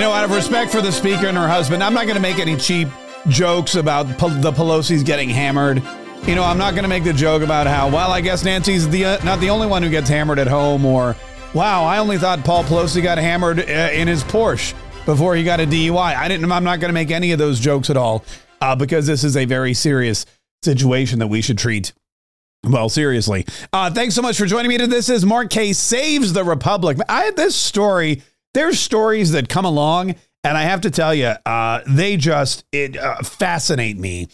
You know, out of respect for the speaker and her husband, I'm not going to make any cheap jokes about the Pelosi's getting hammered. You know, I'm not going to make the joke about how, well, I guess Nancy's the uh, not the only one who gets hammered at home, or, wow, I only thought Paul Pelosi got hammered uh, in his Porsche before he got a DUI. I didn't. I'm not going to make any of those jokes at all uh, because this is a very serious situation that we should treat well, seriously. Uh, thanks so much for joining me. This is Mark Kaye Saves the Republic. I had this story there's stories that come along, and I have to tell you, uh, they just it uh, fascinate me.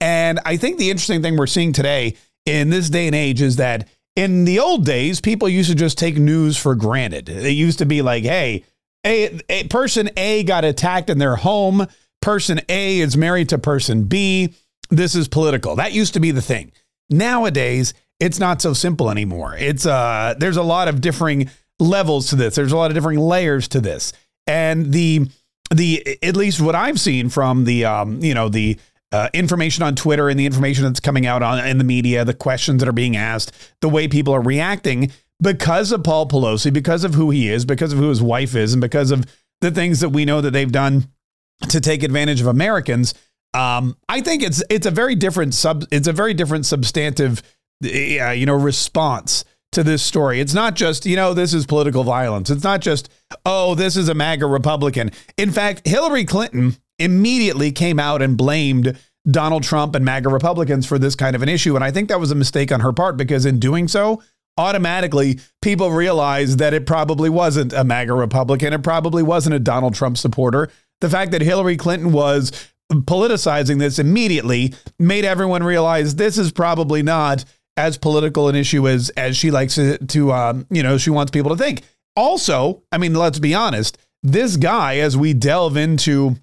And I think the interesting thing we're seeing today in this day and age is that in the old days, people used to just take news for granted. It used to be like, hey, a, a person A got attacked in their home. Person A is married to person B. This is political. That used to be the thing. Nowadays, it's not so simple anymore. It's uh, there's a lot of differing levels to this. There's a lot of different layers to this, and the the at least what I've seen from the um, you know the uh, information on Twitter and the information that's coming out on in the media, the questions that are being asked, the way people are reacting because of Paul Pelosi, because of who he is, because of who his wife is, and because of the things that we know that they've done to take advantage of Americans. Um, I think it's it's a very different sub it's a very different substantive uh, you know response to this story. It's not just, you know, this is political violence. It's not just, oh, this is a MAGA Republican. In fact, Hillary Clinton immediately came out and blamed Donald Trump and MAGA Republicans for this kind of an issue. And I think that was a mistake on her part because in doing so, automatically people realized that it probably wasn't a MAGA Republican. It probably wasn't a Donald Trump supporter. The fact that Hillary Clinton was politicizing this immediately made everyone realize this is probably not as political an issue as as she likes it to um, you know she wants people to think. Also, I mean, let's be honest. This guy, as we delve into,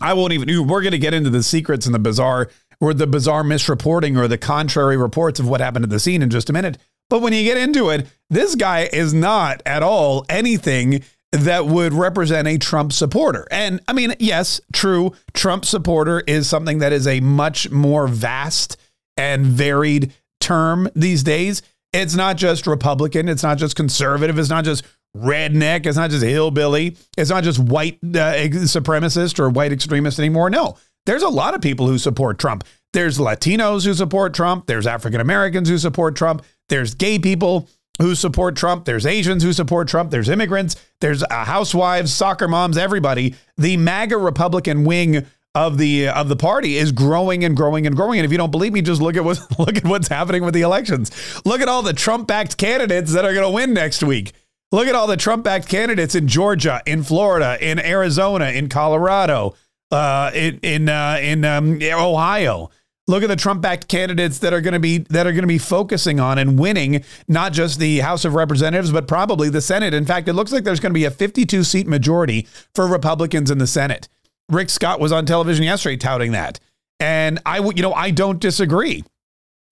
I won't even. We're going to get into the secrets and the bizarre or the bizarre misreporting or the contrary reports of what happened at the scene in just a minute. But when you get into it, this guy is not at all anything that would represent a Trump supporter. And I mean, yes, true, Trump supporter is something that is a much more vast and varied term these days. It's not just Republican, it's not just conservative, it's not just redneck, it's not just hillbilly, it's not just white uh, supremacist or white extremist anymore. No, there's a lot of people who support Trump. There's Latinos who support Trump, there's African Americans who support Trump, there's gay people who support Trump, there's Asians who support Trump, there's immigrants, there's uh, housewives, soccer moms, everybody. The MAGA Republican wing of the of the party is growing and growing and growing. And if you don't believe me, just look at what look at what's happening with the elections. Look at all the Trump-backed candidates that are going to win next week. Look at all the Trump-backed candidates in Georgia, in Florida, in Arizona, in Colorado, uh, in in uh, in um, Ohio. Look at the Trump-backed candidates that are going to be that are going to be focusing on and winning not just the House of Representatives, but probably the Senate. In fact, it looks like there's going to be a 52 seat majority for Republicans in the Senate. Rick Scott was on television yesterday touting that. And I, you know, I don't disagree.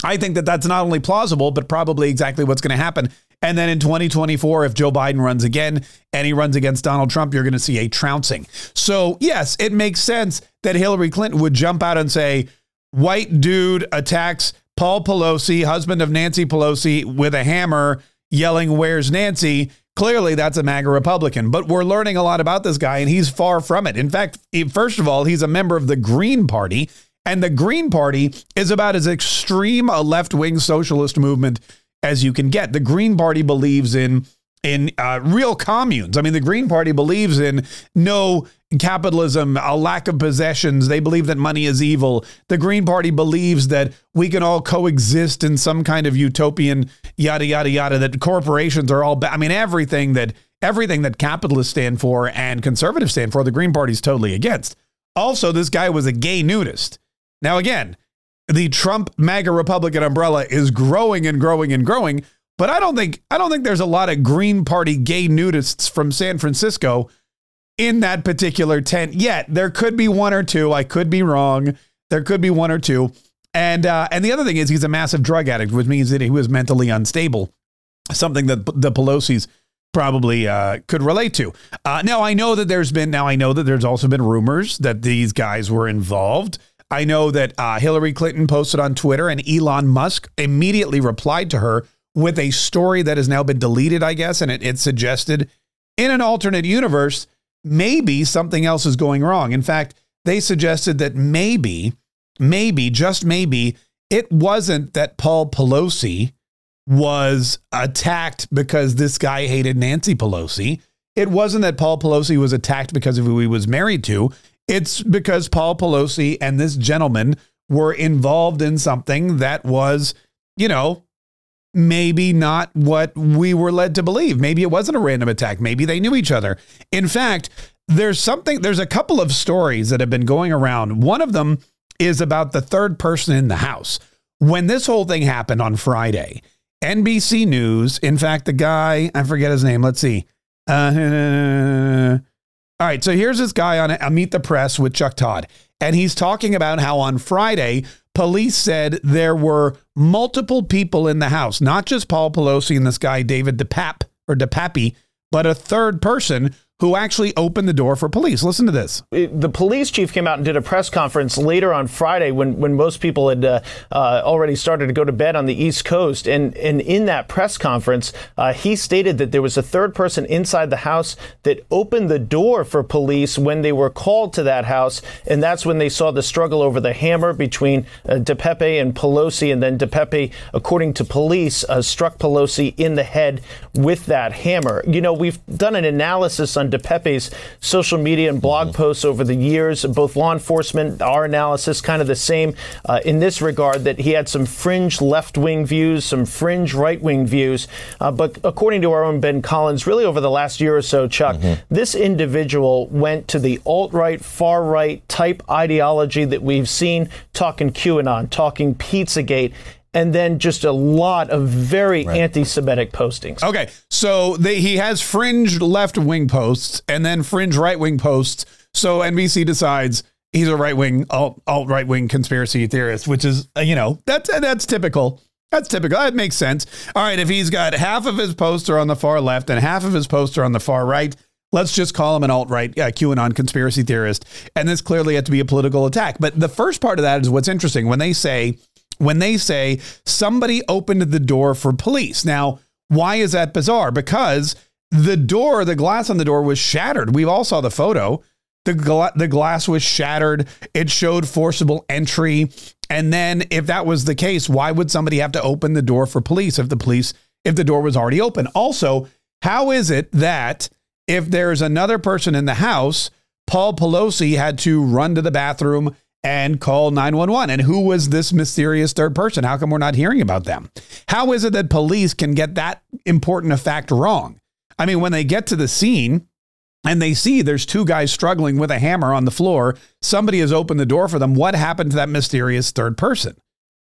I think that that's not only plausible, but probably exactly what's going to happen. And then in 2024, if Joe Biden runs again and he runs against Donald Trump, you're going to see a trouncing. So, yes, it makes sense that Hillary Clinton would jump out and say, white dude attacks Paul Pelosi, husband of Nancy Pelosi, with a hammer, yelling, Where's Nancy? Clearly, that's a MAGA Republican, but we're learning a lot about this guy, and he's far from it. In fact, first of all, he's a member of the Green Party, and the Green Party is about as extreme a left wing socialist movement as you can get. The Green Party believes in in uh, real communes. I mean, the Green Party believes in no capitalism, a lack of possessions. They believe that money is evil. The Green Party believes that we can all coexist in some kind of utopian yada yada yada. That corporations are all. Ba- I mean, everything that everything that capitalists stand for and conservatives stand for, the Green Party is totally against. Also, this guy was a gay nudist. Now, again, the Trump MAGA Republican umbrella is growing and growing and growing. But I don't think I don't think there's a lot of Green Party gay nudists from San Francisco in that particular tent yet. There could be one or two. I could be wrong. There could be one or two. And uh, and the other thing is he's a massive drug addict, which means that he was mentally unstable. Something that the Pelosi's probably uh, could relate to. Uh, now I know that there's been now I know that there's also been rumors that these guys were involved. I know that uh, Hillary Clinton posted on Twitter, and Elon Musk immediately replied to her with a story that has now been deleted, I guess, and it, it suggested in an alternate universe, maybe something else is going wrong. In fact, they suggested that maybe, maybe, just maybe, it wasn't that Paul Pelosi was attacked because this guy hated Nancy Pelosi. It wasn't that Paul Pelosi was attacked because of who he was married to. It's because Paul Pelosi and this gentleman were involved in something that was, you know, maybe not what we were led to believe. Maybe it wasn't a random attack. Maybe they knew each other. In fact, there's something, there's a couple of stories that have been going around. One of them is about the third person in the house. When this whole thing happened on Friday, NBC News, in fact, the guy, I forget his name, let's see. Uh, all right, so here's this guy on a Meet the Press with Chuck Todd, and he's talking about how on Friday, police said there were multiple people in the house, not just Paul Pelosi and this guy, David DePap or DePappy, but a third person who actually opened the door for police. Listen to this. The police chief came out and did a press conference later on Friday when, when most people had uh, uh, already started to go to bed on the East Coast. And, and in that press conference, uh, he stated that there was a third person inside the house that opened the door for police when they were called to that house. And that's when they saw the struggle over the hammer between uh, DePepe and Pelosi. And then DePepe, according to police, uh, struck Pelosi in the head with that hammer. You know, we've done an analysis on DePepe's social media and blog mm-hmm. posts over the years. Both law enforcement, our analysis, kind of the same uh, in this regard that he had some fringe left wing views, some fringe right wing views. Uh, but according to our own Ben Collins, really over the last year or so, Chuck, mm-hmm. this individual went to the alt right, far right type ideology that we've seen talking QAnon, talking Pizzagate and then just a lot of very right. anti-Semitic postings. Okay, so they, he has fringe left-wing posts and then fringe right-wing posts. So NBC decides he's a right-wing alt, alt right-wing conspiracy theorist, which is uh, you know that's that's typical. That's typical. That makes sense. All right, if he's got half of his posts are on the far left and half of his posts are on the far right, let's just call him an alt right uh, QAnon conspiracy theorist. And this clearly had to be a political attack. But the first part of that is what's interesting when they say when they say somebody opened the door for police. Now, why is that bizarre? Because the door, the glass on the door was shattered. We all saw the photo. The, gla- the glass was shattered. It showed forcible entry. And then, if that was the case, why would somebody have to open the door for police if the police, if the door was already open? Also, how is it that if there's another person in the house, Paul Pelosi had to run to the bathroom and call 911. And who was this mysterious third person? How come we're not hearing about them? How is it that police can get that important a fact wrong? I mean, when they get to the scene and they see there's two guys struggling with a hammer on the floor, somebody has opened the door for them. What happened to that mysterious third person?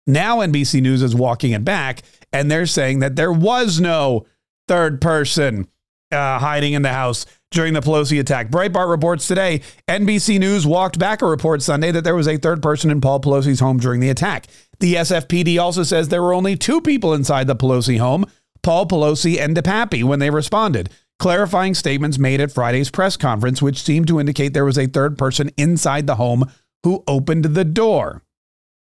Now NBC News is walking it back and they're saying that there was no third person uh, hiding in the house during the Pelosi attack. Breitbart reports today NBC News walked back a report Sunday that there was a third person in Paul Pelosi's home during the attack. The SFPD also says there were only two people inside the Pelosi home, Paul Pelosi and DePappy, when they responded, clarifying statements made at Friday's press conference, which seemed to indicate there was a third person inside the home who opened the door.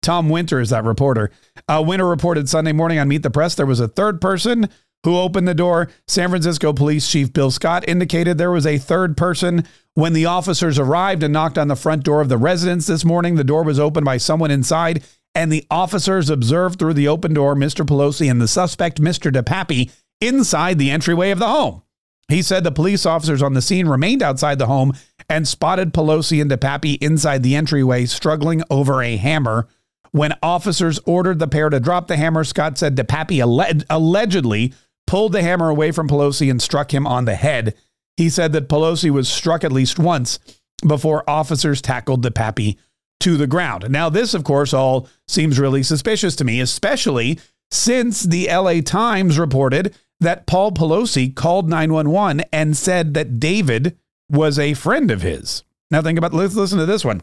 Tom Winter is that reporter. Uh, Winter reported Sunday morning on Meet the Press there was a third person who opened the door. San Francisco Police Chief Bill Scott indicated there was a third person. When the officers arrived and knocked on the front door of the residence this morning, the door was opened by someone inside, and the officers observed through the open door Mr. Pelosi and the suspect, Mr. DePappy, inside the entryway of the home. He said the police officers on the scene remained outside the home and spotted Pelosi and DePappy inside the entryway struggling over a hammer. When officers ordered the pair to drop the hammer, Scott said DePappy alleg- allegedly pulled the hammer away from Pelosi and struck him on the head. He said that Pelosi was struck at least once before officers tackled DePappy to the ground. Now, this, of course, all seems really suspicious to me, especially since the LA Times reported that Paul Pelosi called 911 and said that David was a friend of his. Now, think about let's listen to this one.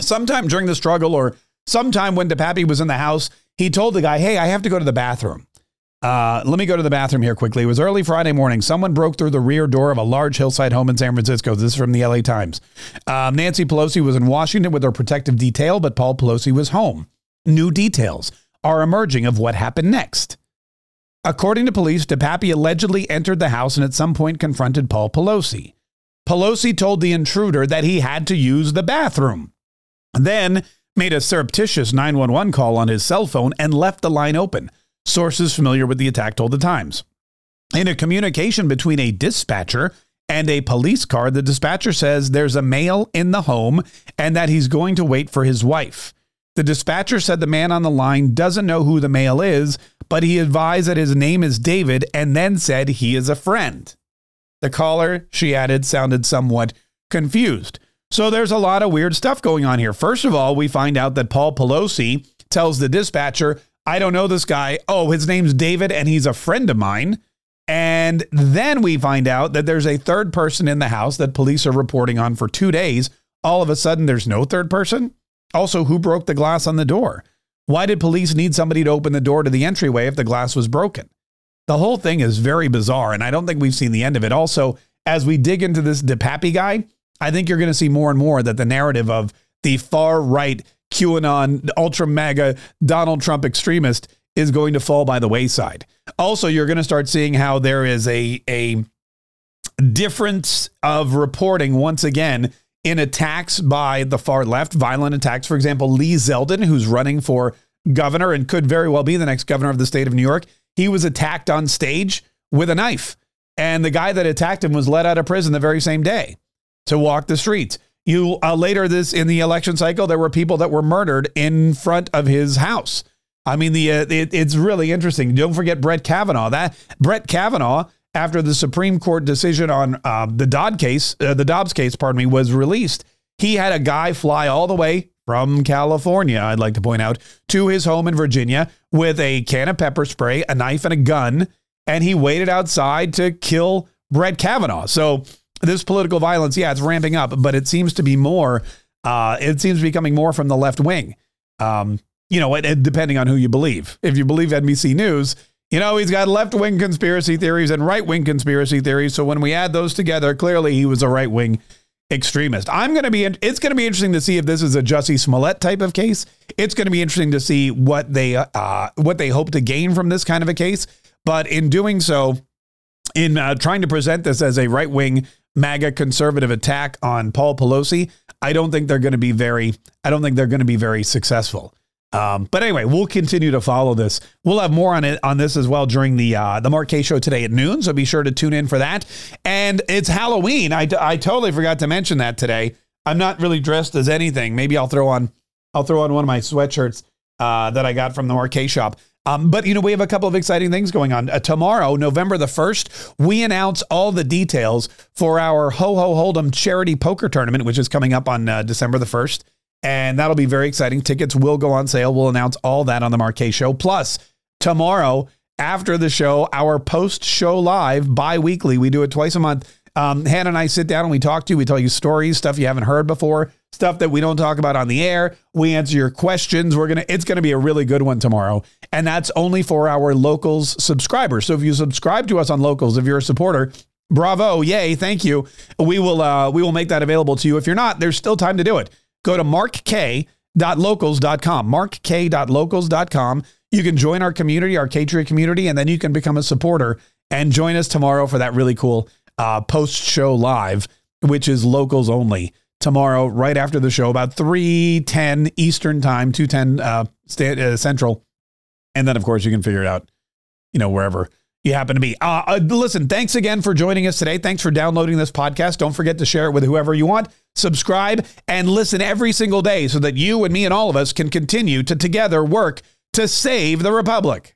Sometime during the struggle, or sometime when DePappy was in the house, he told the guy, Hey, I have to go to the bathroom. Uh, let me go to the bathroom here quickly. It was early Friday morning. Someone broke through the rear door of a large hillside home in San Francisco. This is from the LA Times. Um, Nancy Pelosi was in Washington with her protective detail, but Paul Pelosi was home. New details are emerging of what happened next. According to police, DePappy allegedly entered the house and at some point confronted Paul Pelosi. Pelosi told the intruder that he had to use the bathroom, then made a surreptitious 911 call on his cell phone and left the line open. Sources familiar with the attack told the Times. In a communication between a dispatcher and a police car, the dispatcher says there's a male in the home and that he's going to wait for his wife. The dispatcher said the man on the line doesn't know who the male is, but he advised that his name is David and then said he is a friend. The caller, she added, sounded somewhat confused. So there's a lot of weird stuff going on here. First of all, we find out that Paul Pelosi tells the dispatcher, I don't know this guy. Oh, his name's David and he's a friend of mine. And then we find out that there's a third person in the house that police are reporting on for two days. All of a sudden, there's no third person. Also, who broke the glass on the door? Why did police need somebody to open the door to the entryway if the glass was broken? The whole thing is very bizarre, and I don't think we've seen the end of it. Also, as we dig into this DePappy guy, I think you're going to see more and more that the narrative of the far right QAnon, ultra MAGA Donald Trump extremist is going to fall by the wayside. Also, you're going to start seeing how there is a a difference of reporting once again in attacks by the far left, violent attacks. For example, Lee Zeldin, who's running for governor and could very well be the next governor of the state of New York, he was attacked on stage with a knife. And the guy that attacked him was let out of prison the very same day to walk the streets. You uh, later this in the election cycle, there were people that were murdered in front of his house. I mean, the uh, it, it's really interesting. Don't forget Brett Kavanaugh. That Brett Kavanaugh, after the Supreme Court decision on uh, the Dodd case, uh, the Dobbs case, pardon me, was released, he had a guy fly all the way from California. I'd like to point out to his home in Virginia with a can of pepper spray, a knife, and a gun, and he waited outside to kill Brett Kavanaugh. So this political violence, yeah, it's ramping up, but it seems to be more. Uh, it seems to be coming more from the left wing. Um, you know, depending on who you believe. If you believe NBC News, you know, he's got left wing conspiracy theories and right wing conspiracy theories. So when we add those together, clearly he was a right wing extremist. I'm going to be, it's going to be interesting to see if this is a Jussie Smollett type of case. It's going to be interesting to see what they, uh, what they hope to gain from this kind of a case. But in doing so, in uh, trying to present this as a right wing MAGA conservative attack on Paul Pelosi, I don't think they're going to be very, I don't think they're going to be very successful. Um, but anyway, we'll continue to follow this. We'll have more on it on this as well during the uh, the Mark Kaye show today at noon. So be sure to tune in for that. And it's Halloween. I, I totally forgot to mention that today. I'm not really dressed as anything. Maybe I'll throw on I'll throw on one of my sweatshirts uh, that I got from the Mark Kaye shop. Um, but you know, we have a couple of exciting things going on. Uh, tomorrow, November the first, we announce all the details for our Ho Ho Hold'em charity poker tournament, which is coming up on uh, December the first and that'll be very exciting. Tickets will go on sale. We'll announce all that on the Mark Kaye Show. Plus, tomorrow after the show, our post show live bi weekly, we do it twice a month. Um, Hannah and I sit down and we talk to you. We tell you stories, stuff you haven't heard before, stuff that we don't talk about on the air. We answer your questions. We're gonna. It's gonna be a really good one tomorrow, and that's only for our locals subscribers. So if you subscribe to us on locals, if you're a supporter, bravo, yay, thank you. We will. Uh, we will make that available to you. If you're not, there's still time to do it go to markk.locals.com, markk.locals.com. You can join our community, our Catria community, and then you can become a supporter and join us tomorrow for that really cool uh, post show live, which is locals only tomorrow, right after the show, about 310 Eastern time, 210 uh, uh, Central. And then, of course, you can figure it out, you know, wherever you happen to be. Uh, uh, listen, thanks again for joining us today. Thanks for downloading this podcast. Don't forget to share it with whoever you want. Subscribe and listen every single day so that you and me and all of us can continue to together work to save the Republic.